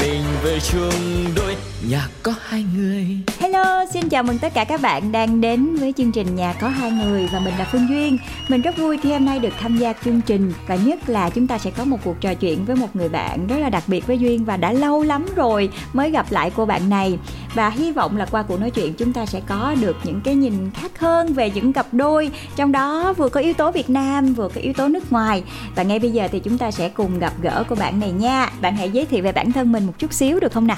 mình về chung đôi nhà có hai người. Hello, xin chào mừng tất cả các bạn đang đến với chương trình Nhà có hai người và mình là Phương Duyên. Mình rất vui khi hôm nay được tham gia chương trình và nhất là chúng ta sẽ có một cuộc trò chuyện với một người bạn rất là đặc biệt với Duyên và đã lâu lắm rồi mới gặp lại cô bạn này. Và hy vọng là qua cuộc nói chuyện chúng ta sẽ có được những cái nhìn khác hơn về những cặp đôi trong đó vừa có yếu tố Việt Nam vừa có yếu tố nước ngoài. Và ngay bây giờ thì chúng ta sẽ cùng gặp gỡ cô bạn này nha. Bạn hãy giới thiệu về bản thân mình một chút xíu được không nào?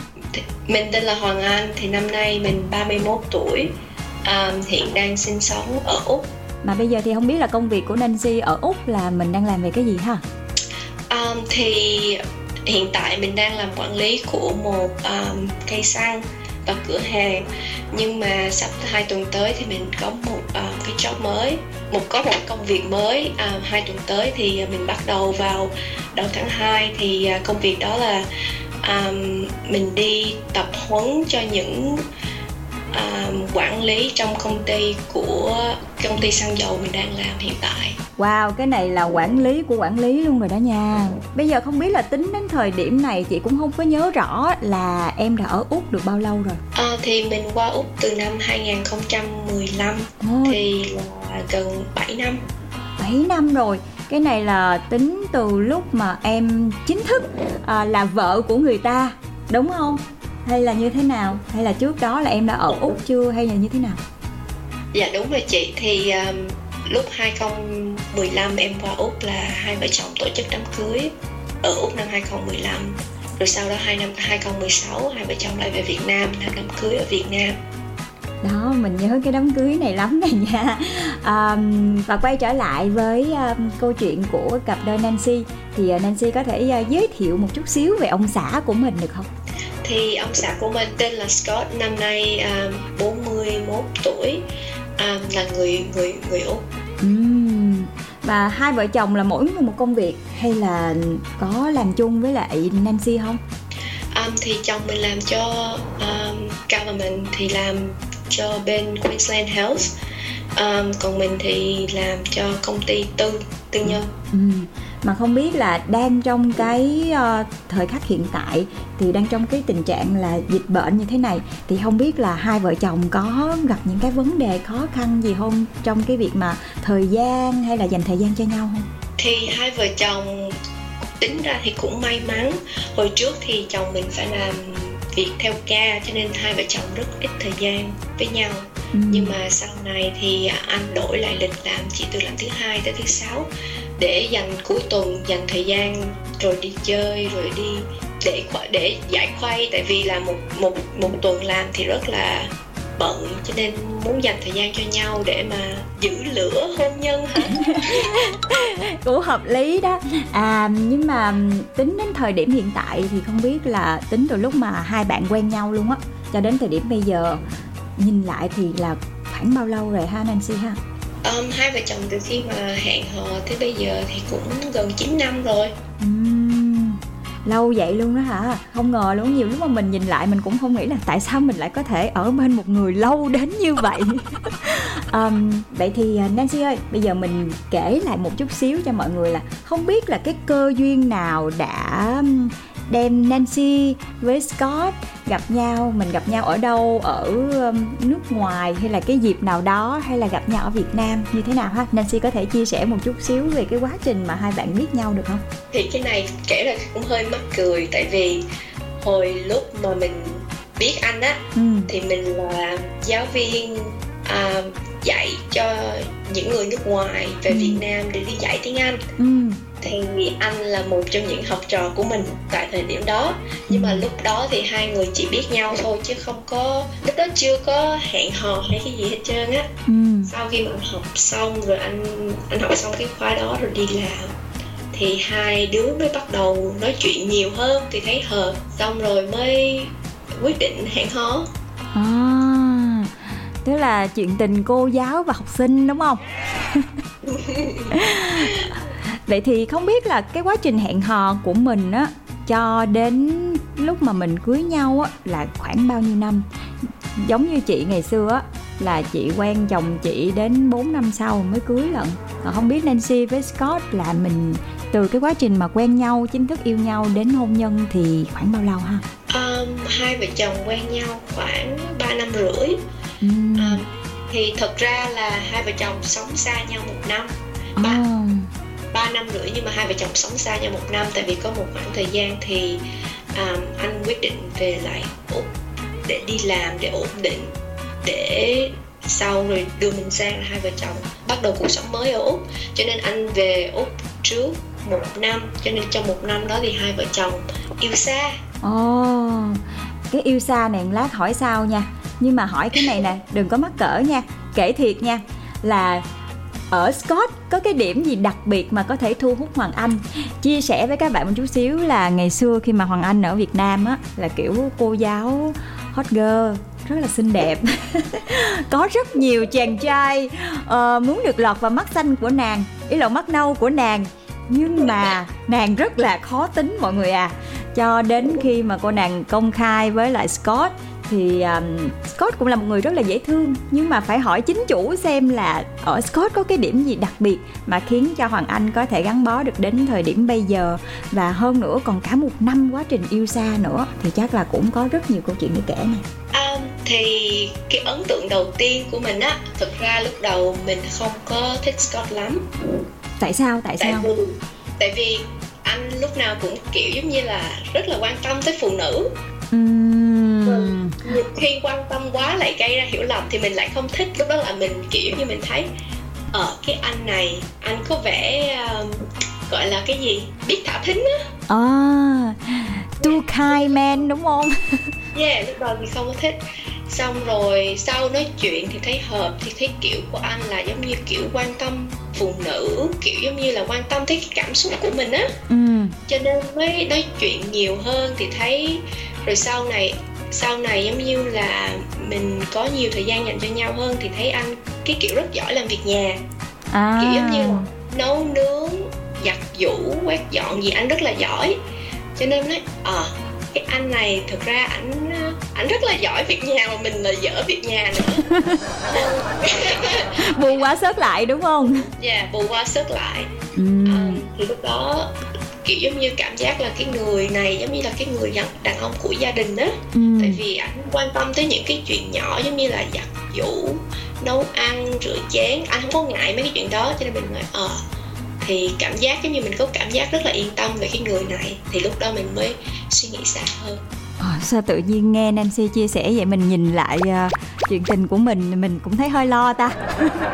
Mình tên là Hoàng Anh, thì năm nay mình 31 tuổi, à, hiện đang sinh sống ở Úc. Mà bây giờ thì không biết là công việc của Nancy ở Úc là mình đang làm về cái gì ha? À, thì hiện tại mình đang làm quản lý của một um, cây xăng và cửa hàng nhưng mà sắp hai tuần tới thì mình có một uh, cái job mới một có một công việc mới uh, hai tuần tới thì mình bắt đầu vào đầu tháng 2 thì uh, công việc đó là um, mình đi tập huấn cho những um, quản lý trong công ty của công ty xăng dầu mình đang làm hiện tại. Wow, cái này là quản lý của quản lý luôn rồi đó nha. Bây giờ không biết là tính đến thời điểm này chị cũng không có nhớ rõ là em đã ở Úc được bao lâu rồi. À, Thì mình qua Úc từ năm 2015 oh. Thì là gần 7 năm. 7 năm rồi cái này là tính từ lúc mà em chính thức à, là vợ của người ta đúng không? Hay là như thế nào? Hay là trước đó là em đã ở úc chưa? Hay là như thế nào? Dạ đúng rồi chị. Thì um, lúc 2015 em qua úc là hai vợ chồng tổ chức đám cưới ở úc năm 2015 rồi sau đó hai năm 2016 hai vợ chồng lại về Việt Nam làm đám cưới ở Việt Nam đó mình nhớ cái đám cưới này lắm này nha. À, và quay trở lại với um, câu chuyện của cặp đôi Nancy. Thì uh, Nancy có thể uh, giới thiệu một chút xíu về ông xã của mình được không? Thì ông xã của mình tên là Scott năm nay uh, 41 tuổi. Uh, là người người người úc. Uhm. và hai vợ chồng là mỗi người một công việc hay là có làm chung với lại Nancy không? Um, thì chồng mình làm cho um, government thì làm cho bên Queensland Health. Um, còn mình thì làm cho công ty tư tư nhân. Ừ. mà không biết là đang trong cái uh, thời khắc hiện tại thì đang trong cái tình trạng là dịch bệnh như thế này thì không biết là hai vợ chồng có gặp những cái vấn đề khó khăn gì không trong cái việc mà thời gian hay là dành thời gian cho nhau không? Thì hai vợ chồng tính ra thì cũng may mắn. Hồi trước thì chồng mình phải làm việc theo ca cho nên hai vợ chồng rất ít thời gian với nhau ừ. nhưng mà sau này thì anh đổi lại lịch làm chỉ từ làm thứ hai tới thứ sáu để dành cuối tuần dành thời gian rồi đi chơi rồi đi để để giải khuây tại vì là một một một tuần làm thì rất là bận cho nên muốn dành thời gian cho nhau để mà giữ lửa hôn nhân hả? Cũng hợp lý đó. À nhưng mà tính đến thời điểm hiện tại thì không biết là tính từ lúc mà hai bạn quen nhau luôn á cho đến thời điểm bây giờ nhìn lại thì là khoảng bao lâu rồi ha Nancy ha? Um, hai vợ chồng từ khi mà hẹn hò tới bây giờ thì cũng gần 9 năm rồi lâu vậy luôn đó hả? Không ngờ luôn nhiều lúc mà mình nhìn lại mình cũng không nghĩ là tại sao mình lại có thể ở bên một người lâu đến như vậy. Um, vậy thì à, Nancy ơi bây giờ mình kể lại một chút xíu cho mọi người là không biết là cái cơ duyên nào đã đem Nancy với Scott gặp nhau mình gặp nhau ở đâu? Ở um, nước ngoài hay là cái dịp nào đó? Hay là gặp nhau ở Việt Nam? Như thế nào ha? Nancy có thể chia sẻ một chút xíu về cái quá trình mà hai bạn biết nhau được không? Thì cái này kể là cũng hơi mắc cười tại vì hồi lúc mà mình biết anh á ừ. thì mình là giáo viên à, dạy cho những người nước ngoài về ừ. Việt Nam để đi dạy tiếng Anh. Ừ thì anh là một trong những học trò của mình tại thời điểm đó. Nhưng mà lúc đó thì hai người chỉ biết nhau thôi chứ không có lúc đó chưa có hẹn hò hay cái gì hết trơn á. Ừ. sau khi mà học xong rồi anh anh học xong cái khóa đó rồi đi làm thì hai đứa mới bắt đầu nói chuyện nhiều hơn. Thì thấy hợp xong rồi mới quyết định hẹn hò. À, tức là chuyện tình cô giáo và học sinh đúng không vậy thì không biết là cái quá trình hẹn hò của mình á cho đến lúc mà mình cưới nhau á là khoảng bao nhiêu năm? Giống như chị ngày xưa á là chị quen chồng chị đến 4 năm sau mới cưới lận. Không biết Nancy với Scott là mình từ cái quá trình mà quen nhau chính thức yêu nhau đến hôn nhân thì khoảng bao lâu ha? Um, hai vợ chồng quen nhau khoảng 3 năm rưỡi. Uhm. um, thì thật ra là hai vợ chồng sống xa nhau một năm. Ba oh ba năm rưỡi nhưng mà hai vợ chồng sống xa nhau một năm tại vì có một khoảng thời gian thì um, anh quyết định về lại úc để đi làm để ổn định để sau rồi đưa mình sang hai vợ chồng bắt đầu cuộc sống mới ở úc. Cho nên anh về úc trước một năm cho nên trong một năm đó thì hai vợ chồng yêu xa. Ồ oh, cái yêu xa này lát hỏi sao nha. Nhưng mà hỏi cái này nè đừng có mắc cỡ nha. Kể thiệt nha là ở Scott có cái điểm gì đặc biệt mà có thể thu hút Hoàng Anh? Chia sẻ với các bạn một chút xíu là ngày xưa khi mà Hoàng Anh ở Việt Nam á là kiểu cô giáo hot girl rất là xinh đẹp. Có rất nhiều chàng trai uh, muốn được lọt vào mắt xanh của nàng ý là mắt nâu của nàng. Nhưng mà nàng rất là khó tính mọi người à. Cho đến khi mà cô nàng công khai với lại Scott thì um, Scott cũng là một người rất là dễ thương. Nhưng mà phải hỏi chính chủ xem là ở Scott có cái điểm gì đặc biệt mà khiến cho Hoàng Anh có thể gắn bó được đến thời điểm bây giờ. Và hơn nữa còn cả một năm quá trình yêu xa nữa thì chắc là cũng có rất nhiều câu chuyện để kể nè. Um, thì cái ấn tượng đầu tiên của mình á thực ra lúc đầu mình không có thích Scott lắm. Tại sao? Tại, tại sao? vì, tại vì anh lúc nào cũng kiểu giống như là rất là quan tâm tới phụ nữ. Uhm. Khi quan tâm quá lại gây ra hiểu lầm thì mình lại không thích. Lúc đó là mình kiểu như mình thấy ở ờ, cái anh này anh có vẻ uh, gọi là cái gì? Biết thả thính á. À too kind man đúng không? Yeah lúc đầu thì không có thích. Xong rồi sau nói chuyện thì thấy hợp thì thấy kiểu của anh là giống như kiểu quan tâm phụ nữ kiểu giống như là quan tâm tới cái cảm xúc của mình á. Ừ. cho nên mới nói chuyện nhiều hơn thì thấy rồi sau này sau này giống như là mình có nhiều thời gian dành cho nhau hơn thì thấy anh cái kiểu rất giỏi làm việc nhà. À. kiểu giống như nấu nướng giặt giũ quét dọn gì anh rất là giỏi. Cho nên nói ờ à, cái anh này thực ra ảnh ảnh rất là giỏi việc nhà mà mình là dở việc nhà nữa. Bù quá sớt lại đúng không? Dạ yeah, bù quá sớt lại. Uhm. à, thì lúc đó kiểu giống như cảm giác là cái người này giống như là cái người đàn ông của gia đình đó ừ. tại vì ảnh quan tâm tới những cái chuyện nhỏ giống như là giặt giũ nấu ăn rửa chén. Anh không có ngại mấy cái chuyện đó cho nên mình nói ờ à, thì cảm giác giống như mình có cảm giác rất là yên tâm về cái người này. Thì lúc đó mình mới suy nghĩ xa hơn Ờ, sao tự nhiên nghe Nancy chia sẻ vậy? Mình nhìn lại uh, chuyện tình của mình mình cũng thấy hơi lo ta.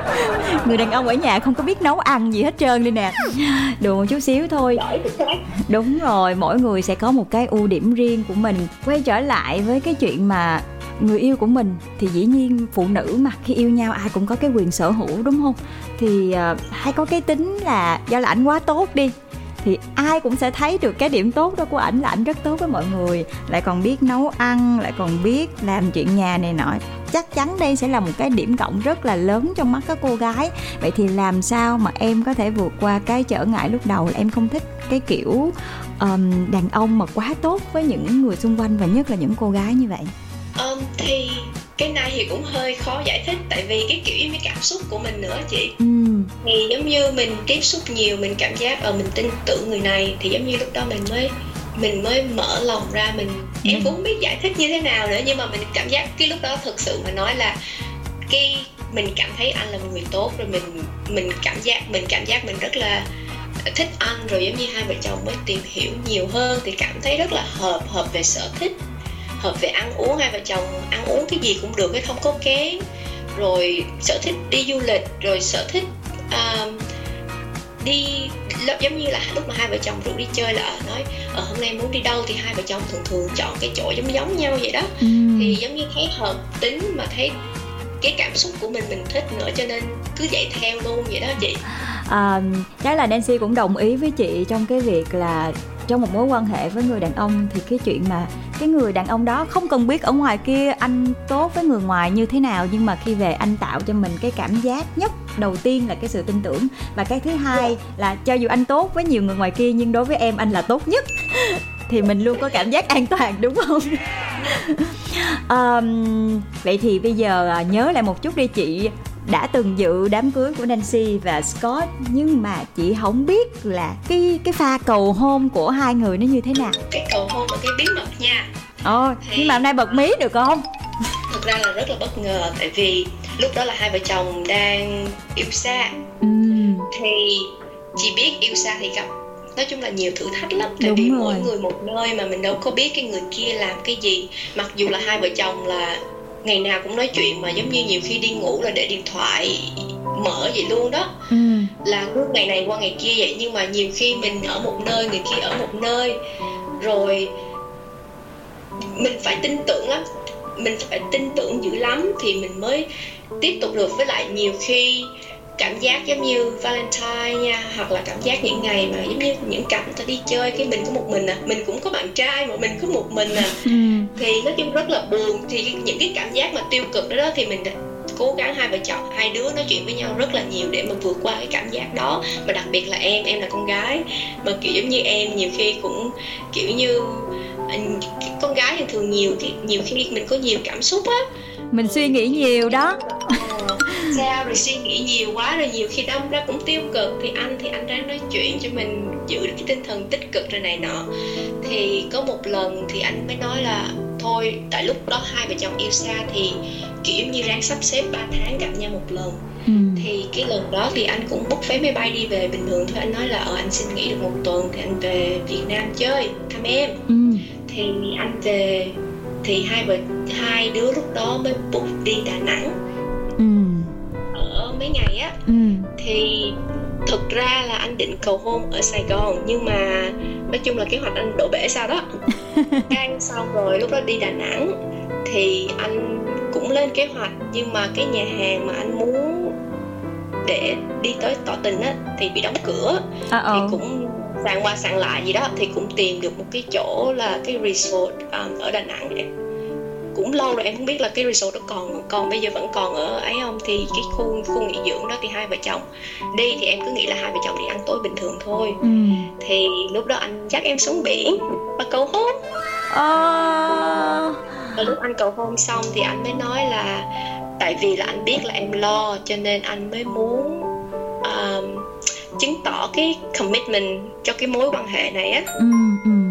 Người đàn ông ở nhà không có biết nấu ăn gì hết trơn đi nè. Đùa một chút xíu thôi. Đúng rồi mỗi người sẽ có một cái ưu điểm riêng của mình. Quay trở lại với cái chuyện mà người yêu của mình thì dĩ nhiên phụ nữ mà khi yêu nhau ai cũng có cái quyền sở hữu đúng không? Thì ờ, uh, hay có cái tính là do là ảnh quá tốt đi thì ai cũng sẽ thấy được cái điểm tốt đó của ảnh là ảnh rất tốt với mọi người. Lại còn biết nấu ăn lại còn biết làm chuyện nhà này nọ. Chắc chắn đây sẽ là một cái điểm cộng rất là lớn trong mắt các cô gái. Vậy thì làm sao mà em có thể vượt qua cái trở ngại lúc đầu là em không thích cái kiểu um, đàn ông mà quá tốt với những người xung quanh và nhất là những cô gái như vậy? Um, thì cái này thì cũng hơi khó giải thích tại vì cái kiểu cái cảm xúc của mình nữa chị ừ. thì giống như mình tiếp xúc nhiều mình cảm giác ở ờ, mình tin tưởng người này thì giống như lúc đó mình mới mình mới mở lòng ra mình ừ. em cũng không biết giải thích như thế nào nữa nhưng mà mình cảm giác cái lúc đó thực sự mà nói là cái mình cảm thấy anh là một người tốt rồi mình mình cảm giác mình cảm giác mình rất là thích anh rồi giống như hai vợ chồng mới tìm hiểu nhiều hơn thì cảm thấy rất là hợp hợp về sở thích hợp về ăn uống hai vợ chồng ăn uống cái gì cũng được cái không có kén. Rồi sở thích đi du lịch rồi sở thích uh, đi giống như là lúc mà hai vợ chồng rủ đi chơi là nói ở ờ, hôm nay muốn đi đâu? Thì hai vợ chồng thường thường chọn cái chỗ giống giống nhau vậy đó. Ừ. thì giống như thấy hợp tính mà thấy cái cảm xúc của mình mình thích nữa cho nên cứ dạy theo luôn vậy đó chị. À, chắc là Nancy cũng đồng ý với chị trong cái việc là trong một mối quan hệ với người đàn ông thì cái chuyện mà cái người đàn ông đó không cần biết ở ngoài kia anh tốt với người ngoài như thế nào nhưng mà khi về anh tạo cho mình cái cảm giác nhất đầu tiên là cái sự tin tưởng. Và cái thứ hai là cho dù anh tốt với nhiều người ngoài kia nhưng đối với em anh là tốt nhất. Thì mình luôn có cảm giác an toàn đúng không? Um, vậy thì bây giờ à, nhớ lại một chút đi chị đã từng dự đám cưới của Nancy và Scott nhưng mà chị không biết là cái cái pha cầu hôn của hai người nó như thế nào. Cái cầu hôn là cái bí mật nha. Ồ, thì... nhưng mà hôm nay bật mí được không? Thực ra là rất là bất ngờ tại vì lúc đó là hai vợ chồng đang yêu xa. Ừ. Thì chị biết yêu xa thì gặp nói chung là nhiều thử thách lắm tại Đúng vì rồi. mỗi người một nơi mà mình đâu có biết cái người kia làm cái gì mặc dù là hai vợ chồng là ngày nào cũng nói chuyện mà giống như nhiều khi đi ngủ là để điện thoại mở vậy luôn đó ừ. là cứ ngày này qua ngày kia vậy nhưng mà nhiều khi mình ở một nơi người kia ở một nơi rồi mình phải tin tưởng lắm mình phải tin tưởng dữ lắm thì mình mới tiếp tục được với lại nhiều khi cảm giác giống như Valentine nha hoặc là cảm giác những ngày mà giống như những cặp ta đi chơi cái mình có một mình à mình cũng có bạn trai mà mình có một mình à. Ừ. thì nói chung rất là buồn thì những cái cảm giác mà tiêu cực đó, đó thì mình cố gắng hai vợ chồng hai đứa nói chuyện với nhau rất là nhiều để mà vượt qua cái cảm giác đó. Mà đặc biệt là em em là con gái mà kiểu giống như em nhiều khi cũng kiểu như con gái thì thường nhiều thì nhiều khi mình có nhiều cảm xúc á. Mình suy nghĩ nhiều đó sao rồi suy nghĩ nhiều quá rồi nhiều khi đâm ra cũng tiêu cực thì anh thì anh đang nói chuyện cho mình giữ được cái tinh thần tích cực rồi này nọ thì có một lần thì anh mới nói là thôi tại lúc đó hai vợ chồng yêu xa thì kiểu như ráng sắp xếp 3 tháng gặp nhau một lần ừ. thì cái lần đó thì anh cũng book vé máy bay đi về bình thường thôi anh nói là ờ anh xin nghỉ được một tuần thì anh về Việt Nam chơi thăm em ừ. thì anh về thì hai vợ hai đứa lúc đó mới book đi Đà Nẵng ừ. Ừ. thì thực ra là anh định cầu hôn ở Sài Gòn nhưng mà nói chung là kế hoạch anh đổ bể sao đó. Ăn xong rồi lúc đó đi Đà Nẵng thì anh cũng lên kế hoạch nhưng mà cái nhà hàng mà anh muốn để đi tới tỏ tình á thì bị đóng cửa. Uh thì cũng sàn qua sàn lại gì đó thì cũng tìm được một cái chỗ là cái resort um, ở Đà Nẵng cũng lâu rồi em không biết là cái resort đó còn còn bây giờ vẫn còn ở ấy không? Thì cái khu khu nghỉ dưỡng đó thì hai vợ chồng đi thì em cứ nghĩ là hai vợ chồng đi ăn tối bình thường thôi. Ừ. thì lúc đó anh dắt em xuống biển và cầu hôn. À... và lúc anh cầu hôn xong thì anh mới nói là tại vì là anh biết là em lo cho nên anh mới muốn um, chứng tỏ cái commitment cho cái mối quan hệ này á. Ừ, ừ.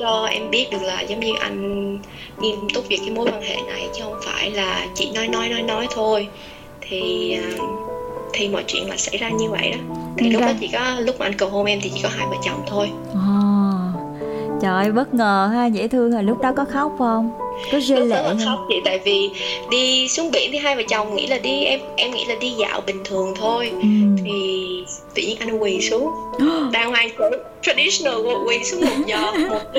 Cho em biết được là giống như anh nghiêm túc về cái mối quan hệ này chứ không phải là chỉ nói nói nói nói thôi. Thì uh, thì mọi chuyện là xảy ra như vậy đó. Thì lúc đó chỉ có lúc mà anh cầu hôn em thì chỉ có hai vợ chồng thôi. À, trời ơi bất ngờ ha dễ thương rồi lúc đó có khóc không? Có rơi lệ không khóc vậy tại vì đi xuống biển thì hai vợ chồng nghĩ là đi em em nghĩ là đi dạo bình thường thôi. Ừ. thì tự nhiên anh quỳ xuống. Đang hoàng cổ traditional quỳ xuống một giọt một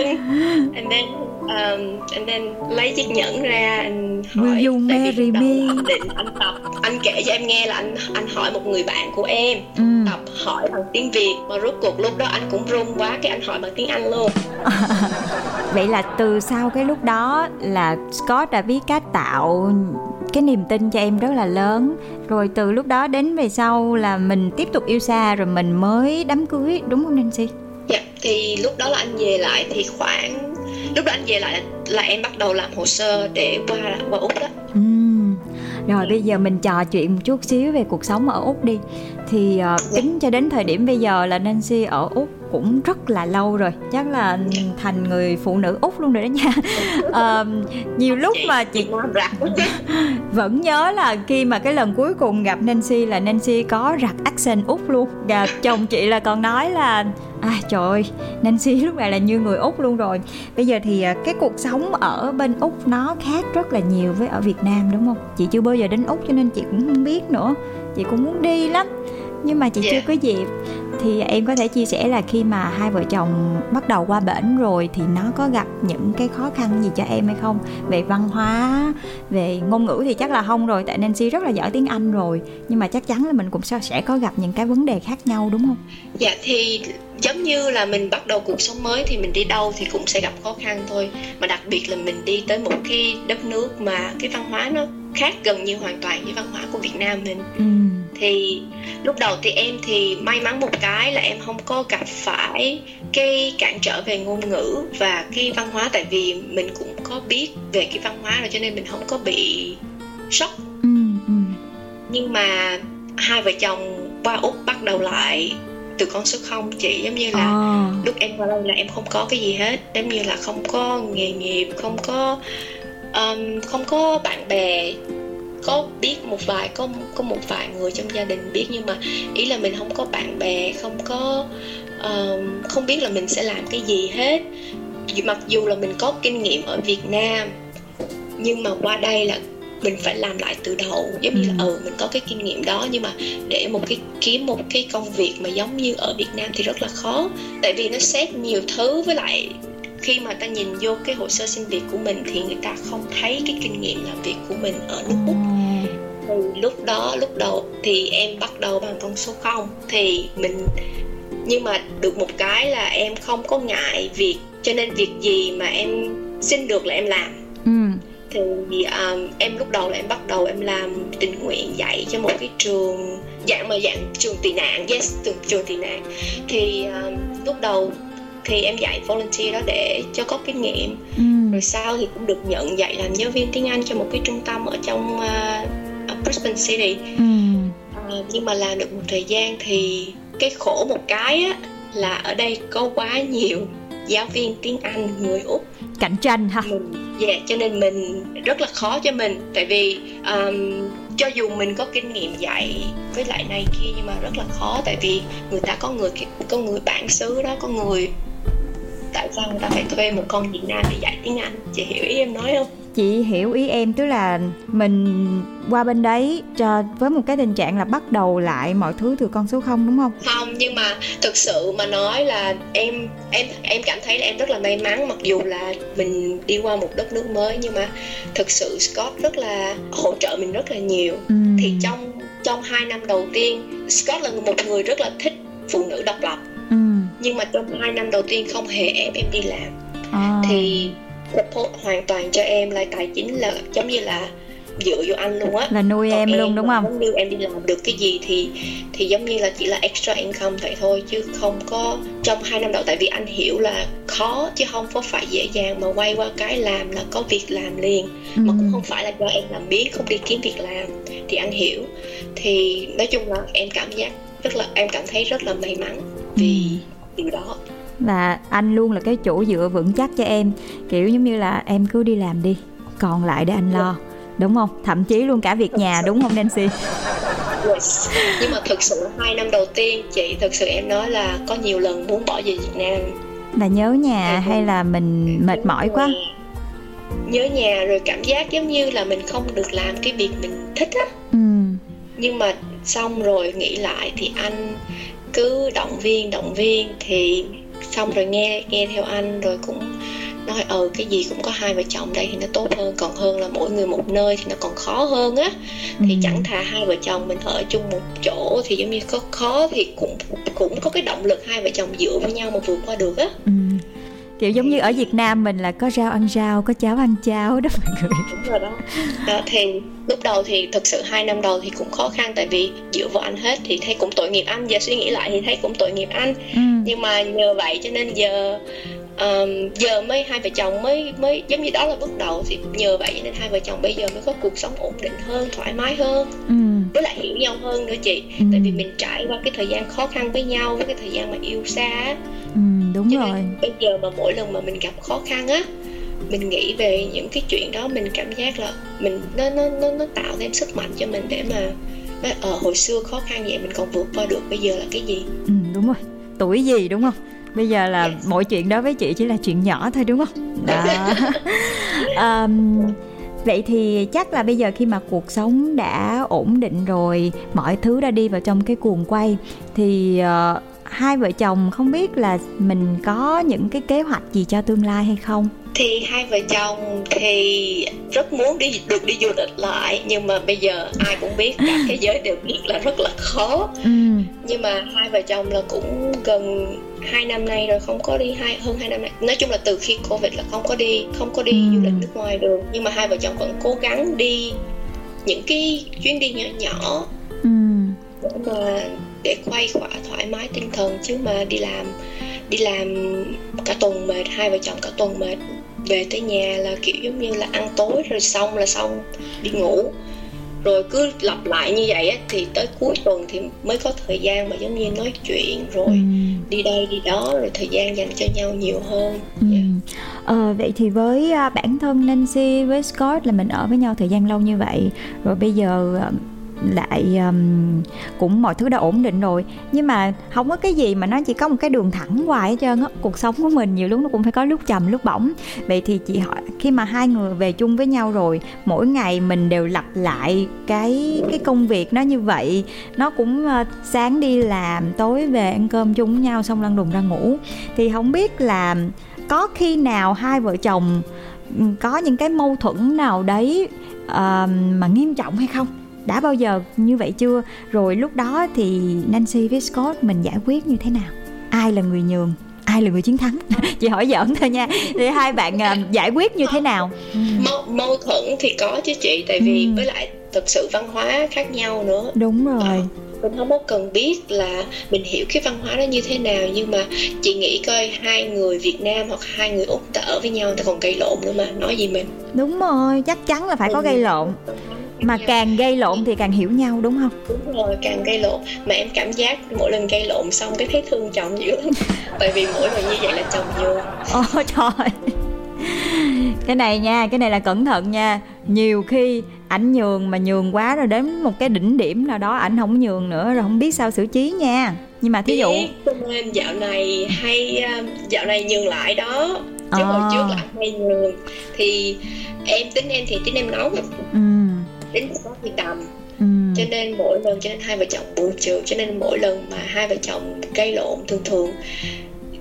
and then um, and then lấy chiếc nhẫn ra anh hỏi Will you marry me định anh tập anh kể cho em nghe là anh anh hỏi một người bạn của em ừ. tập hỏi bằng tiếng việt mà rốt cuộc lúc đó anh cũng run quá cái anh hỏi bằng tiếng anh luôn vậy là từ sau cái lúc đó là Scott đã biết cách tạo cái niềm tin cho em rất là lớn rồi từ lúc đó đến về sau là mình tiếp tục yêu xa rồi mình mới đám cưới đúng không Nancy? Dạ thì lúc đó là anh về lại thì khoảng lúc đó anh về lại là, là em bắt đầu làm hồ sơ để qua qua úc đó. Ừ. Rồi bây giờ mình trò chuyện một chút xíu về cuộc sống ở Úc đi. Thì uh, tính cho đến thời điểm bây giờ là Nancy ở Úc cũng rất là lâu rồi. Chắc là thành người phụ nữ Úc luôn rồi đó nha. Uh, Nhiều lúc mà chị vẫn nhớ là khi mà cái lần cuối cùng gặp Nancy là Nancy có rặt accent Úc luôn. Và chồng chị là còn nói là À trời ơi, Nancy lúc này là như người Úc luôn rồi. Bây giờ thì à, cái cuộc sống ở bên Úc nó khác rất là nhiều với ở Việt Nam đúng không? Chị chưa bao giờ đến Úc cho nên chị cũng không biết nữa. Chị cũng muốn đi lắm. Nhưng mà chị yeah. chưa dạ. có dịp thì em có thể chia sẻ là khi mà hai vợ chồng bắt đầu qua bển rồi thì nó có gặp những cái khó khăn gì cho em hay không về văn hóa về ngôn ngữ thì chắc là không rồi tại Nancy rất là giỏi tiếng Anh rồi nhưng mà chắc chắn là mình cũng sẽ có gặp những cái vấn đề khác nhau đúng không? Dạ thì giống như là mình bắt đầu cuộc sống mới thì mình đi đâu thì cũng sẽ gặp khó khăn thôi mà đặc biệt là mình đi tới một cái đất nước mà cái văn hóa nó khác gần như hoàn toàn với văn hóa của Việt Nam mình ừ. thì lúc đầu thì em thì may mắn một cái là em không có gặp phải cái cản trở về ngôn ngữ và cái văn hóa tại vì mình cũng có biết về cái văn hóa rồi cho nên mình không có bị sốc ừ, ừ. nhưng mà hai vợ chồng qua úc bắt đầu lại từ con số không chị giống như là à. lúc em qua đây là em không có cái gì hết giống như là không có nghề nghiệp không có um, không có bạn bè có biết một vài có có một vài người trong gia đình biết nhưng mà ý là mình không có bạn bè không có um, không biết là mình sẽ làm cái gì hết. Mặc dù là mình có kinh nghiệm ở Việt Nam nhưng mà qua đây là mình phải làm lại từ đầu. Giống như là ừ. ừ mình có cái kinh nghiệm đó nhưng mà để một cái kiếm một cái công việc mà giống như ở Việt Nam thì rất là khó. Tại vì nó xét nhiều thứ với lại khi mà ta nhìn vô cái hồ sơ xin việc của mình thì người ta không thấy cái kinh nghiệm làm việc của mình ở nước úc. Thì lúc đó lúc đầu thì em bắt đầu bằng con số 0 thì mình nhưng mà được một cái là em không có ngại việc cho nên việc gì mà em xin được là em làm. Ừ. thì um, em lúc đầu là em bắt đầu em làm tình nguyện dạy cho một cái trường dạng mà dạng trường tị nạn yes trường, trường tị nạn. Thì um, lúc đầu thì em dạy volunteer đó để cho có kinh nghiệm ừ. rồi sau thì cũng được nhận dạy làm giáo viên tiếng Anh cho một cái trung tâm ở trong uh, Brisbane City ừ. uh, nhưng mà làm được một thời gian thì cái khổ một cái á là ở đây có quá nhiều giáo viên tiếng Anh người Úc cạnh tranh ha. Mình, yeah, cho nên mình rất là khó cho mình tại vì um, cho dù mình có kinh nghiệm dạy với lại này kia nhưng mà rất là khó tại vì người ta có người có người bản xứ đó có người tại sao người ta phải thuê một con Việt Nam để dạy tiếng Anh? Chị hiểu ý em nói không? Chị hiểu ý em tức là mình qua bên đấy cho với một cái tình trạng là bắt đầu lại mọi thứ từ con số không đúng không? Không nhưng mà thực sự mà nói là em em em cảm thấy là em rất là may mắn mặc dù là mình đi qua một đất nước mới nhưng mà thực sự Scott rất là hỗ trợ mình rất là nhiều. Ừ. thì trong trong hai năm đầu tiên Scott là một người rất là thích phụ nữ độc lập ừ. Nhưng mà trong hai năm đầu tiên không hề ép em đi làm. À. thì support hoàn toàn cho em là tài chính là giống như là dựa vô anh luôn á. Là nuôi em, em luôn đúng không? như em đi làm được cái gì thì thì giống như là chỉ là extra income vậy thôi chứ không có trong hai năm đầu. Tại vì anh hiểu là khó chứ không có phải dễ dàng mà quay qua cái làm là có việc làm liền. Ừ. mà cũng không phải là do em làm biến không đi kiếm việc làm. Thì anh hiểu. Thì nói chung là em cảm giác rất là em cảm thấy rất là may mắn vì ừ điều đó. Và anh luôn là cái chỗ dựa vững chắc cho em. Kiểu giống như là em cứ đi làm đi còn lại để anh lo đúng không? Thậm chí luôn cả việc nhà đúng không Nancy? Yes. nhưng mà thực sự hai năm đầu tiên chị thực sự em nói là có nhiều lần muốn bỏ về Việt Nam. Là nhớ nhà em hay là mình mệt mỏi quá? Nhớ nhà rồi cảm giác giống như là mình không được làm cái việc mình thích á. Ừ. nhưng mà xong rồi nghĩ lại thì anh cứ động viên động viên. Thì xong rồi nghe nghe theo anh rồi cũng nói ờ cái gì cũng có hai vợ chồng đây thì nó tốt hơn. Còn hơn là mỗi người một nơi thì nó còn khó hơn á. Ừ. thì chẳng thà hai vợ chồng mình ở chung một chỗ thì giống như có khó thì cũng cũng có cái động lực hai vợ chồng dựa với nhau mà vượt qua được á. Ừ kiểu giống như ở Việt Nam mình là có rau ăn rau có cháo ăn cháo đó mọi người đúng rồi đó đó thì lúc đầu thì thực sự hai năm đầu thì cũng khó khăn tại vì dựa vào anh hết thì thấy cũng tội nghiệp anh giờ suy nghĩ lại thì thấy cũng tội nghiệp anh ừ. nhưng mà nhờ vậy cho nên giờ um, giờ mới hai vợ chồng mới mới giống như đó là bước đầu thì nhờ vậy nên hai vợ chồng bây giờ mới có cuộc sống ổn định hơn thoải mái hơn ừ. Với lại hiểu nhau hơn nữa chị. Ừ. tại vì mình trải qua cái thời gian khó khăn với nhau với cái thời gian mà yêu xa ừ, đúng Cho rồi. bây giờ mà mỗi lần mà mình gặp khó khăn á mình nghĩ về những cái chuyện đó mình cảm giác là mình nó nó nó nó tạo thêm sức mạnh cho mình để mà ở ờ, hồi xưa khó khăn vậy mình còn vượt qua được bây giờ là cái gì? Ừ, đúng rồi. Tuổi gì đúng không? Bây giờ là yes. mọi chuyện đó với chị chỉ là chuyện nhỏ thôi đúng không? Đó. Um, vậy thì chắc là bây giờ khi mà cuộc sống đã ổn định rồi mọi thứ đã đi vào trong cái cuồng quay thì uh, hai vợ chồng không biết là mình có những cái kế hoạch gì cho tương lai hay không? Thì hai vợ chồng thì rất muốn đi được đi du lịch lại nhưng mà bây giờ ai cũng biết cả thế giới đều biết là rất là khó ừ. nhưng mà hai vợ chồng là cũng gần hai năm nay rồi không có đi hai hơn hai năm nay nói chung là từ khi covid là không có đi không có đi ừ. du lịch nước ngoài được nhưng mà hai vợ chồng vẫn cố gắng đi những cái chuyến đi nhỏ nhỏ ừ. để mà để quay khỏa thoải mái tinh thần chứ mà đi làm đi làm cả tuần mệt hai vợ chồng cả tuần mệt về tới nhà là kiểu giống như là ăn tối rồi xong là xong đi ngủ rồi cứ lặp lại như vậy á thì tới cuối tuần thì mới có thời gian mà giống như nói chuyện rồi ừ. đi đây đi đó rồi thời gian dành cho nhau nhiều hơn ừ. yeah. ờ, vậy thì với uh, bản thân Nancy với Scott là mình ở với nhau thời gian lâu như vậy rồi bây giờ uh, lại um, cũng mọi thứ đã ổn định rồi. Nhưng mà không có cái gì mà nó chỉ có một cái đường thẳng hoài hết trơn á. Cuộc sống của mình nhiều lúc nó cũng phải có lúc trầm lúc bổng vậy thì chị hỏi khi mà hai người về chung với nhau rồi mỗi ngày mình đều lặp lại cái cái công việc nó như vậy. Nó cũng uh, sáng đi làm tối về ăn cơm chung với nhau xong lăn đùng ra ngủ. Thì không biết là có khi nào hai vợ chồng có những cái mâu thuẫn nào đấy uh, mà nghiêm trọng hay không? Đã bao giờ như vậy chưa? Rồi lúc đó thì Nancy với Scott mình giải quyết như thế nào? Ai là người nhường? Ai là người chiến thắng? Chị hỏi giỡn thôi nha. Thì hai bạn uh, giải quyết như thế nào? Mâu, mâu thuẫn thì có chứ chị tại vì ừ. với lại thực sự văn hóa khác nhau nữa. Đúng rồi. À, mình không có cần biết là mình hiểu cái văn hóa đó như thế nào nhưng mà chị nghĩ coi hai người Việt Nam hoặc hai người Úc ta ở với nhau ta còn gây lộn nữa mà nói gì mình? Đúng rồi chắc chắn là phải có gây lộn mà càng gây lộn thì càng hiểu nhau đúng không? Đúng rồi càng gây lộn. Mà em cảm giác mỗi lần gây lộn xong cái thấy thương chồng dữ lắm. Tại vì mỗi lần như vậy là chồng nhường ôi trời. Cái này nha cái này là cẩn thận nha. Nhiều khi ảnh nhường mà nhường quá rồi đến một cái đỉnh điểm nào đó ảnh không nhường nữa rồi không biết sao xử trí nha. Nhưng mà thí dụ nên dạo này hay um, dạo này nhường lại đó. Chứ à. hồi trước là hay nhường. Thì em tính em thì tính em nóng ừ đến có thì đầm ừ. cho nên mỗi lần cho nên hai vợ chồng buồn chiều cho nên mỗi lần mà hai vợ chồng gây lộn thường thường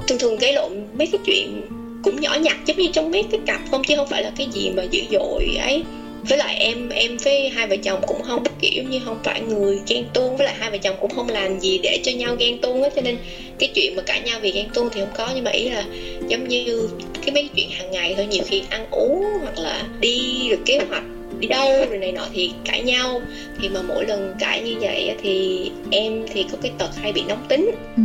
thường thường gây lộn mấy cái chuyện cũng nhỏ nhặt giống như trong mấy cái cặp không chứ không phải là cái gì mà dữ dội ấy. Với lại em em với hai vợ chồng cũng không kiểu như không phải người ghen tuông với lại hai vợ chồng cũng không làm gì để cho nhau ghen tuông á cho nên cái chuyện mà cãi nhau vì ghen tuông thì không có. Nhưng mà ý là giống như cái mấy chuyện hàng ngày thôi nhiều khi ăn uống hoặc là đi được kế hoạch đi đâu rồi này nọ thì cãi nhau. Thì mà mỗi lần cãi như vậy thì em thì có cái tật hay bị nóng tính. Ừ.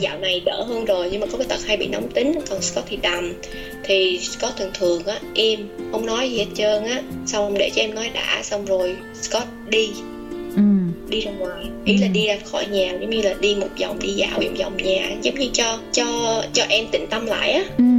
dạo này đỡ hơn rồi nhưng mà có cái tật hay bị nóng tính còn Scott thì đầm. Thì Scott thường thường á em không nói gì hết trơn á. Xong để cho em nói đã xong rồi Scott đi. Ừ. đi ra ngoài. Ý ừ. là đi ra khỏi nhà giống như là đi một vòng đi dạo vòng vòng nhà giống như cho cho cho em tĩnh tâm lại á. Ừ, ừ, ừ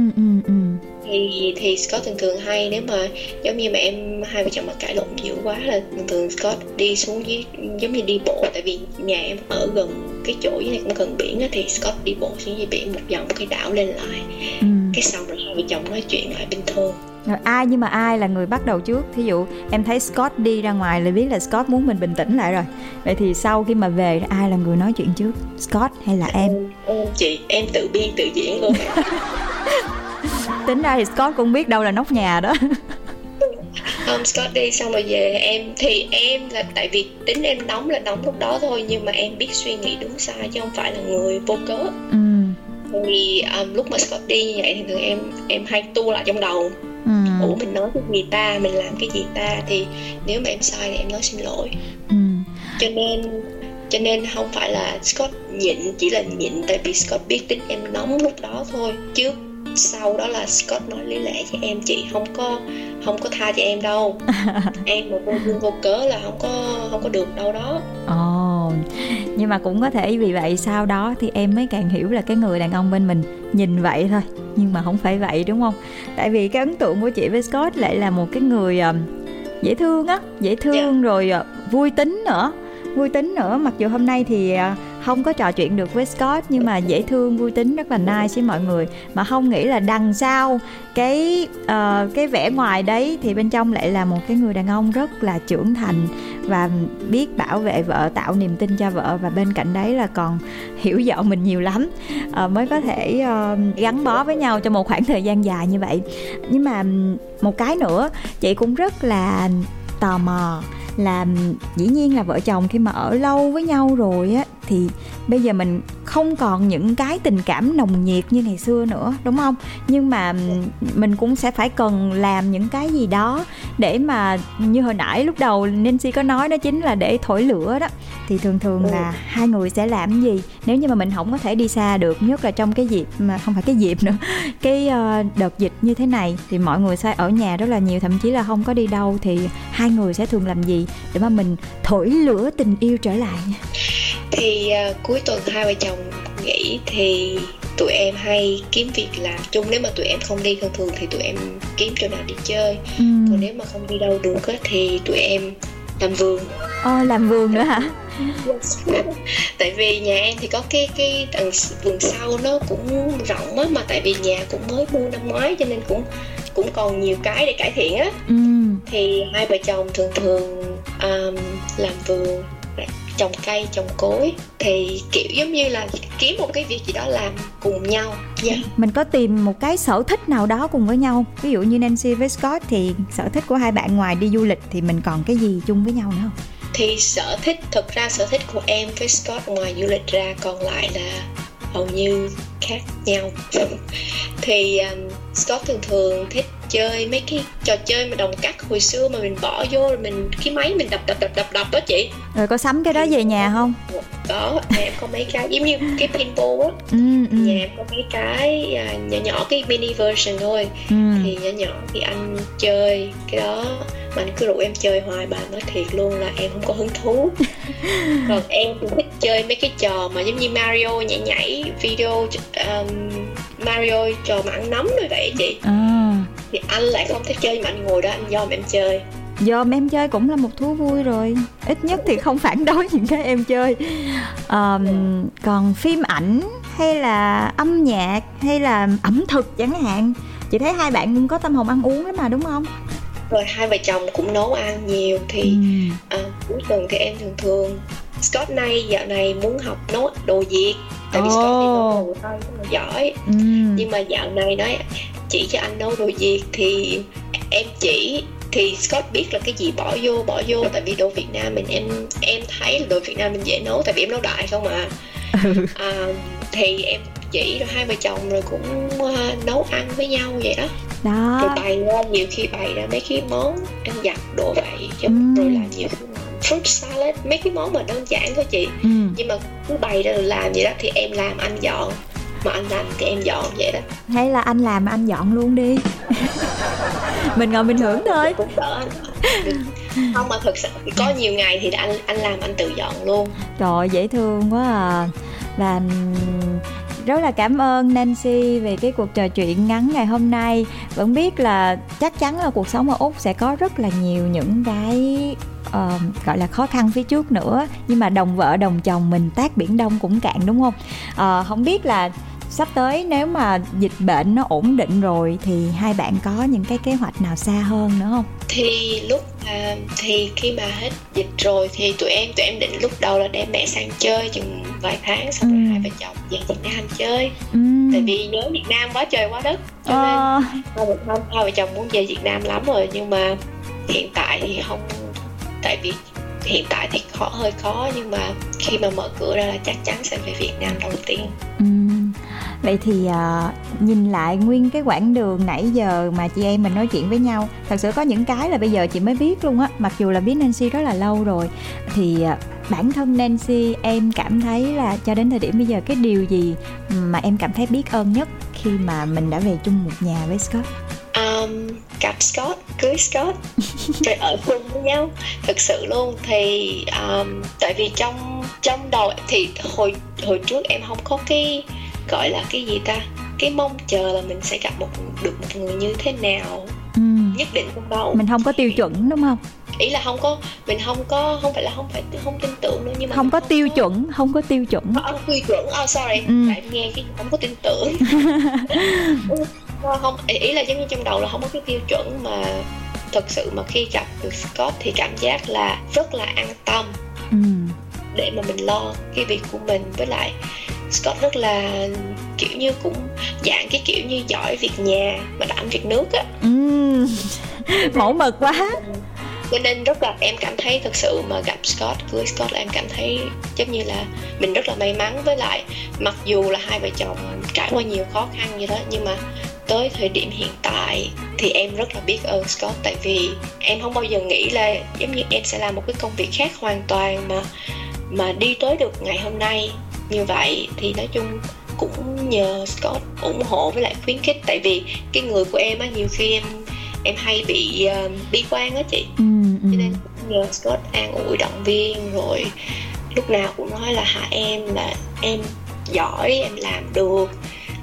thì thì Scott thường thường hay nếu mà giống như mà em hai vợ chồng mà cãi lộn dữ quá là thường thường Scott đi xuống dưới giống như đi bộ. Tại vì nhà em ở gần cái chỗ dưới này cũng gần biển á thì Scott đi bộ xuống dưới biển một vòng cái đảo lên lại. Ừ. cái xong rồi hai vợ chồng nói chuyện lại bình thường rồi ai nhưng mà ai là người bắt đầu trước? Thí dụ em thấy Scott đi ra ngoài là biết là Scott muốn mình bình tĩnh lại rồi. Vậy thì sau khi mà về ai là người nói chuyện trước? Scott hay là em? em chị em tự biên tự diễn luôn tính ra thì Scott cũng biết đâu là nóc nhà đó. Không Scott đi xong rồi về em. Thì em là tại vì tính em đóng là đóng lúc đó thôi nhưng mà em biết suy nghĩ đúng sai chứ không phải là người vô cớ. Ừ. thì um, lúc mà Scott đi như vậy thì thường em em hay tu lại trong đầu. Ừ. ủa mình nói cái gì ta? Mình làm cái gì ta? Thì nếu mà em sai thì em nói xin lỗi. Ừ. cho nên cho nên không phải là Scott nhịn chỉ là nhịn tại vì Scott biết tính em nóng lúc đó thôi. Chứ sau đó là Scott nói lý lẽ cho em chị không có không có tha cho em đâu em mà vô duyên vô cớ là không có không có được đâu đó ồ oh, nhưng mà cũng có thể vì vậy sau đó thì em mới càng hiểu là cái người đàn ông bên mình nhìn vậy thôi nhưng mà không phải vậy đúng không tại vì cái ấn tượng của chị với Scott lại là một cái người uh, dễ thương á dễ thương yeah. Dạ. rồi uh, vui tính nữa vui tính nữa mặc dù hôm nay thì uh, không có trò chuyện được với Scott nhưng mà dễ thương vui tính rất là nice với mọi người. Mà không nghĩ là đằng sau cái uh, cái vẻ ngoài đấy thì bên trong lại là một cái người đàn ông rất là trưởng thành và biết bảo vệ vợ tạo niềm tin cho vợ và bên cạnh đấy là còn hiểu vợ mình nhiều lắm. Uh, mới có thể uh, gắn bó với nhau trong một khoảng thời gian dài như vậy. Nhưng mà một cái nữa chị cũng rất là tò mò là dĩ nhiên là vợ chồng khi mà ở lâu với nhau rồi á thì bây giờ mình không còn những cái tình cảm nồng nhiệt như ngày xưa nữa đúng không? Nhưng mà mình cũng sẽ phải cần làm những cái gì đó để mà như hồi nãy lúc đầu Nancy có nói đó chính là để thổi lửa đó. Thì thường thường là ừ. hai người sẽ làm gì? Nếu như mà mình không có thể đi xa được nhất là trong cái dịp mà không phải cái dịp nữa cái uh, đợt dịch như thế này thì mọi người sẽ ở nhà rất là nhiều thậm chí là không có đi đâu thì hai người sẽ thường làm gì để mà mình thổi lửa tình yêu trở lại? nha thì uh, cuối tuần hai vợ chồng nghỉ thì tụi em hay kiếm việc làm chung. Nếu mà tụi em không đi thường thường thì tụi em kiếm chỗ nào đi chơi. Ừ. còn nếu mà không đi đâu được á, thì tụi em làm vườn. Ồ, oh, làm vườn nữa hả? Tại vì nhà em thì có cái cái tầng vườn sau nó cũng rộng á mà tại vì nhà cũng mới mua năm ngoái cho nên cũng cũng còn nhiều cái để cải thiện á. Ừ. thì hai vợ chồng thường thường um, làm vườn trồng cây trồng cối thì kiểu giống như là kiếm một cái việc gì đó làm cùng nhau yeah. Dạ. mình có tìm một cái sở thích nào đó cùng với nhau ví dụ như Nancy với Scott thì sở thích của hai bạn ngoài đi du lịch thì mình còn cái gì chung với nhau nữa không thì sở thích thực ra sở thích của em với Scott ngoài du lịch ra còn lại là hầu như khác nhau. Thì um, Scott thường thường thích chơi mấy cái trò chơi mà đồng cắt hồi xưa mà mình bỏ vô rồi mình cái máy mình đập đập đập đập đập đó chị. Rồi có sắm cái đó về nhà không? Có em có mấy cái giống như cái pinball á. Ừ, ừ. nhà em có mấy cái à, nhỏ nhỏ cái mini version thôi. Ừ. thì nhỏ nhỏ thì anh chơi cái đó anh cứ rủ em chơi hoài bà nói thiệt luôn là em không có hứng thú. Còn em cũng thích chơi mấy cái trò mà giống như Mario nhảy nhảy video um, Mario trò mà ăn nấm rồi vậy chị. À. thì anh lại không thích chơi mà anh ngồi đó anh dòm em chơi. Dòm em chơi cũng là một thú vui rồi. Ít nhất thì không phản đối những cái em chơi. Um, còn phim ảnh hay là âm nhạc hay là ẩm thực chẳng hạn. Chị thấy hai bạn cũng có tâm hồn ăn uống lắm mà đúng không rồi hai vợ chồng cũng nấu ăn nhiều thì ừ. à, cuối tuần thì em thường thường Scott nay dạo này muốn học nấu đồ Việt tại vì oh. Scott thì nấu đồ Tây rất là giỏi ừ. nhưng mà dạo này nói chỉ cho anh nấu đồ Việt thì em chỉ thì Scott biết là cái gì bỏ vô bỏ vô tại vì đồ Việt Nam mình em em thấy là đồ Việt Nam mình dễ nấu tại vì em nấu đại không à, à thì em chỉ rồi hai vợ chồng rồi cũng uh, nấu ăn với nhau vậy đó đó. Rồi bày ra nhiều khi bày ra mấy cái món ăn giặt đồ vậy giống ừ. rồi làm nhiều khi fruit salad mấy cái món mà đơn giản thôi chị. Ừ. nhưng mà cứ bày ra rồi làm vậy đó thì em làm anh dọn. Mà anh làm thì em dọn vậy đó. Hay là anh làm mà anh dọn luôn đi. Mình ngồi mình hưởng thôi. Cũng đỡ. Không mà thực sự có nhiều ngày thì anh anh làm anh tự dọn luôn. Trời dễ thương quá à. Và rất là cảm ơn Nancy về cái cuộc trò chuyện ngắn ngày hôm nay. Vẫn biết là chắc chắn là cuộc sống ở úc sẽ có rất là nhiều những cái uh, gọi là khó khăn phía trước nữa. Nhưng mà đồng vợ đồng chồng mình tác biển đông cũng cạn đúng không? Uh, không biết là sắp tới nếu mà dịch bệnh nó ổn định rồi thì hai bạn có những cái kế hoạch nào xa hơn nữa không thì lúc à, thì khi mà hết dịch rồi thì tụi em tụi em định lúc đầu là đem mẹ sang chơi chừng vài tháng xong ừ. rồi hai vợ chồng về Việt Nam chơi ừ. tại vì nhớ Việt Nam quá trời quá đất cho ờ. nên hai vợ chồng hai vợ chồng muốn về Việt Nam lắm rồi nhưng mà hiện tại thì không tại vì hiện tại thì khó hơi khó nhưng mà khi mà mở cửa ra là chắc chắn sẽ về Việt Nam đầu tiên ừ vậy thì uh, nhìn lại nguyên cái quãng đường nãy giờ mà chị em mình nói chuyện với nhau thật sự có những cái là bây giờ chị mới biết luôn á mặc dù là biết Nancy rất là lâu rồi thì uh, bản thân Nancy em cảm thấy là cho đến thời điểm bây giờ cái điều gì mà em cảm thấy biết ơn nhất khi mà mình đã về chung một nhà với Scott? Um, gặp Scott cưới Scott rồi ở chung với nhau thực sự luôn. Thì um, tại vì trong trong đầu thì hồi hồi trước em không có cái gọi là cái gì ta? Cái mong chờ là mình sẽ gặp một được một người như thế nào? Ừ. nhất định trong đầu mình không có tiêu chuẩn đúng không? Ý là không có mình không có không phải là không phải không tin tưởng nữa nhưng mà không có không tiêu có... chuẩn không có tiêu chuẩn. Không tiêu chuẩn oh sorry. Ừ. tại nghe cái không có tin tưởng. Không ý là giống như trong đầu là không có cái tiêu chuẩn mà thực sự mà khi gặp được Scott thì cảm giác là rất là an tâm. Ừ. để mà mình lo cái việc của mình với lại Scott rất là kiểu như cũng dạng cái kiểu như giỏi việc nhà mà đảm việc nước á. Ừ. mẫu mực quá. Cho nên rất là em cảm thấy thực sự mà gặp Scott cưới Scott là em cảm thấy giống như là mình rất là may mắn. Với lại mặc dù là hai vợ chồng trải qua nhiều khó khăn như đó nhưng mà tới thời điểm hiện tại thì em rất là biết ơn Scott. Tại vì em không bao giờ nghĩ là giống như em sẽ làm một cái công việc khác hoàn toàn mà mà đi tới được ngày hôm nay như vậy thì nói chung cũng nhờ Scott ủng hộ với lại khuyến khích. Tại vì cái người của em á nhiều khi em em hay bị uh, bi quan á chị. Ừ, ừ. cho nên nhờ Scott an ủi động viên rồi lúc nào cũng nói là hạ em là em giỏi em làm được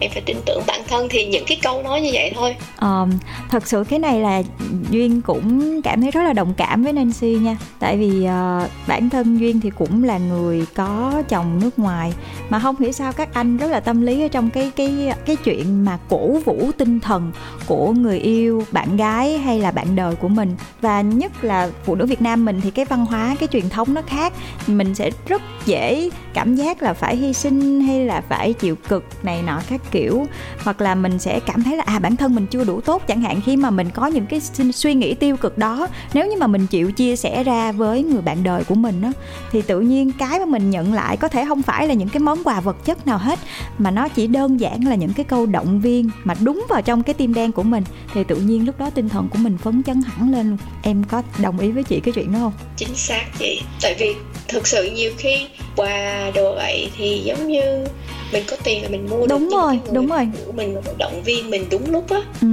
em phải tin tưởng bản thân thì những cái câu nói như vậy thôi. À, thật sự cái này là duyên cũng cảm thấy rất là đồng cảm với Nancy nha. Tại vì uh, bản thân duyên thì cũng là người có chồng nước ngoài. Mà không hiểu sao các anh rất là tâm lý ở trong cái cái cái chuyện mà cổ vũ tinh thần của người yêu bạn gái hay là bạn đời của mình. Và nhất là phụ nữ Việt Nam mình thì cái văn hóa cái truyền thống nó khác. Mình sẽ rất dễ cảm giác là phải hy sinh hay là phải chịu cực này nọ các kiểu. Hoặc là mình sẽ cảm thấy là à bản thân mình chưa đủ tốt chẳng hạn khi mà mình có những cái suy nghĩ tiêu cực đó. Nếu như mà mình chịu chia sẻ ra với người bạn đời của mình á, thì tự nhiên cái mà mình nhận lại có thể không phải là những cái món quà vật chất nào hết, mà nó chỉ đơn giản là những cái câu động viên mà đúng vào trong cái tim đen của mình. Thì tự nhiên lúc đó tinh thần của mình phấn chấn hẳn lên em có đồng ý với chị cái chuyện đó không? Chính xác chị. Tại vì thực sự nhiều khi quà đồ vậy thì giống như mình có tiền là mình mua đúng được rồi đúng rồi. của mình mà động viên mình đúng lúc á. Ừ.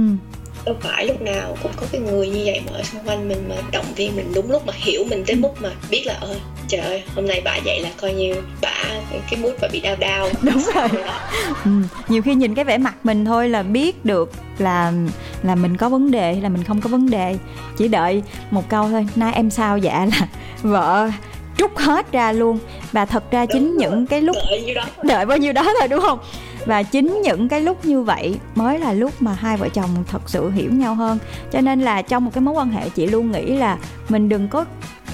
Đâu phải lúc nào cũng có cái người như vậy mà ở xung quanh mình mà động viên mình đúng lúc mà hiểu mình tới mức mà biết là ơi trời ơi hôm nay bà dậy là coi như bà cái mút bà bị đau đau. Đúng rồi. ừ. nhiều khi nhìn cái vẻ mặt mình thôi là biết được là là mình có vấn đề hay là mình không có vấn đề. Chỉ đợi một câu thôi nay em sao? Dạ là vợ trút hết ra luôn. Và thật ra đúng chính rồi. những cái lúc đợi, đó đợi bao nhiêu đó thôi đúng không? Và chính những cái lúc như vậy mới là lúc mà hai vợ chồng thật sự hiểu nhau hơn. Cho nên là trong một cái mối quan hệ chị luôn nghĩ là mình đừng có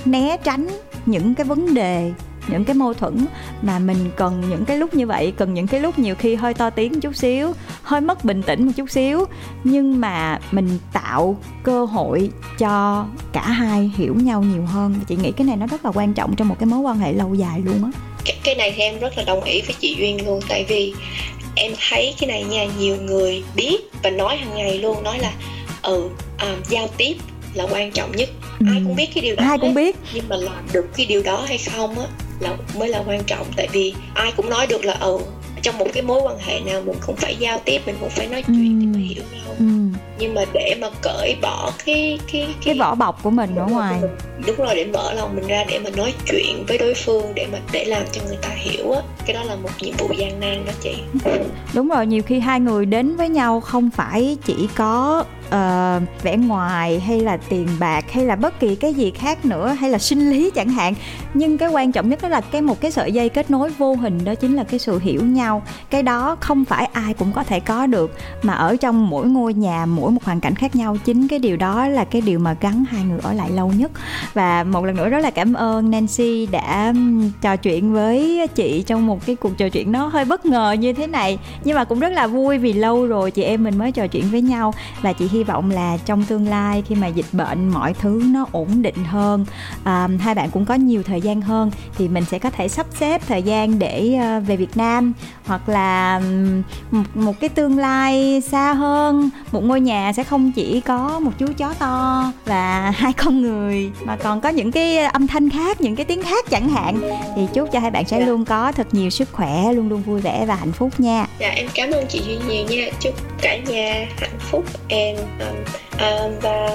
né tránh những cái vấn đề những cái mâu thuẫn mà mình cần những cái lúc như vậy cần những cái lúc nhiều khi hơi to tiếng chút xíu hơi mất bình tĩnh một chút xíu. Nhưng mà mình tạo cơ hội cho cả hai hiểu nhau nhiều hơn. Chị nghĩ cái này nó rất là quan trọng trong một cái mối quan hệ lâu dài luôn á. Cái, cái này thì em rất là đồng ý với chị duyên luôn tại vì em thấy cái này nha nhiều người biết và nói hàng ngày luôn nói là ừ à, giao tiếp là quan trọng nhất. Ừ. ai cũng biết cái điều đó ai cũng biết. Nhưng mà làm được cái điều đó hay không á là mới là quan trọng. Tại vì ai cũng nói được là ừ trong một cái mối quan hệ nào mình cũng phải giao tiếp mình cũng phải nói chuyện ừ. thì mới hiểu nhau. Ừ. nhưng mà để mà cởi bỏ cái cái cái, cái vỏ bọc của mình ở ngoài. đúng rồi để mở lòng mình ra để mà nói chuyện với đối phương để mà để làm cho người ta hiểu á cái đó là một nhiệm vụ gian nan đó chị. Đúng rồi nhiều khi hai người đến với nhau không phải chỉ có Ờ, uh, vẻ ngoài hay là tiền bạc hay là bất kỳ cái gì khác nữa hay là sinh lý chẳng hạn. Nhưng cái quan trọng nhất đó là cái một cái sợi dây kết nối vô hình đó chính là cái sự hiểu nhau. Cái đó không phải ai cũng có thể có được mà ở trong mỗi ngôi nhà mỗi một hoàn cảnh khác nhau chính cái điều đó là cái điều mà gắn hai người ở lại lâu nhất. Và một lần nữa rất là cảm ơn Nancy đã trò chuyện với chị trong một cái cuộc trò chuyện nó hơi bất ngờ như thế này. Nhưng mà cũng rất là vui vì lâu rồi chị em mình mới trò chuyện với nhau. Và chị hy vọng là trong tương lai khi mà dịch bệnh mọi thứ nó ổn định hơn à, hai bạn cũng có nhiều thời gian hơn thì mình sẽ có thể sắp xếp thời gian để uh, về Việt Nam hoặc là một, một cái tương lai xa hơn. Một ngôi nhà sẽ không chỉ có một chú chó to và hai con người mà còn có những cái âm thanh khác những cái tiếng khác chẳng hạn. Thì chúc cho hai bạn sẽ dạ. luôn có thật nhiều sức khỏe luôn luôn vui vẻ và hạnh phúc nha. Dạ em cảm ơn chị duy nhiều nha. Chúc cả nhà hạnh phúc em um, um, và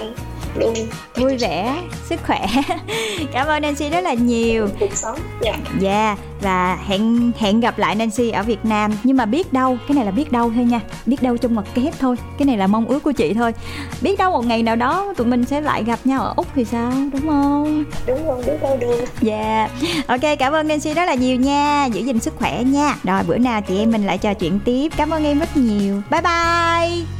luôn vui vẻ sức khỏe. Cảm ơn Nancy rất là nhiều. Cuộc sống dạ. Dạ yeah. và hẹn hẹn gặp lại Nancy ở Việt Nam. Nhưng mà biết đâu cái này là biết đâu thôi nha. Biết đâu trong mặt kép thôi. Cái này là mong ước của chị thôi. Biết đâu một ngày nào đó tụi mình sẽ lại gặp nhau ở úc thì sao đúng không? Đúng không biết đâu được. Dạ. Yeah. ok cảm ơn Nancy rất là nhiều nha. Giữ gìn sức khỏe nha. Rồi bữa nào chị em mình lại trò chuyện tiếp. Cảm ơn em rất nhiều. Bye bye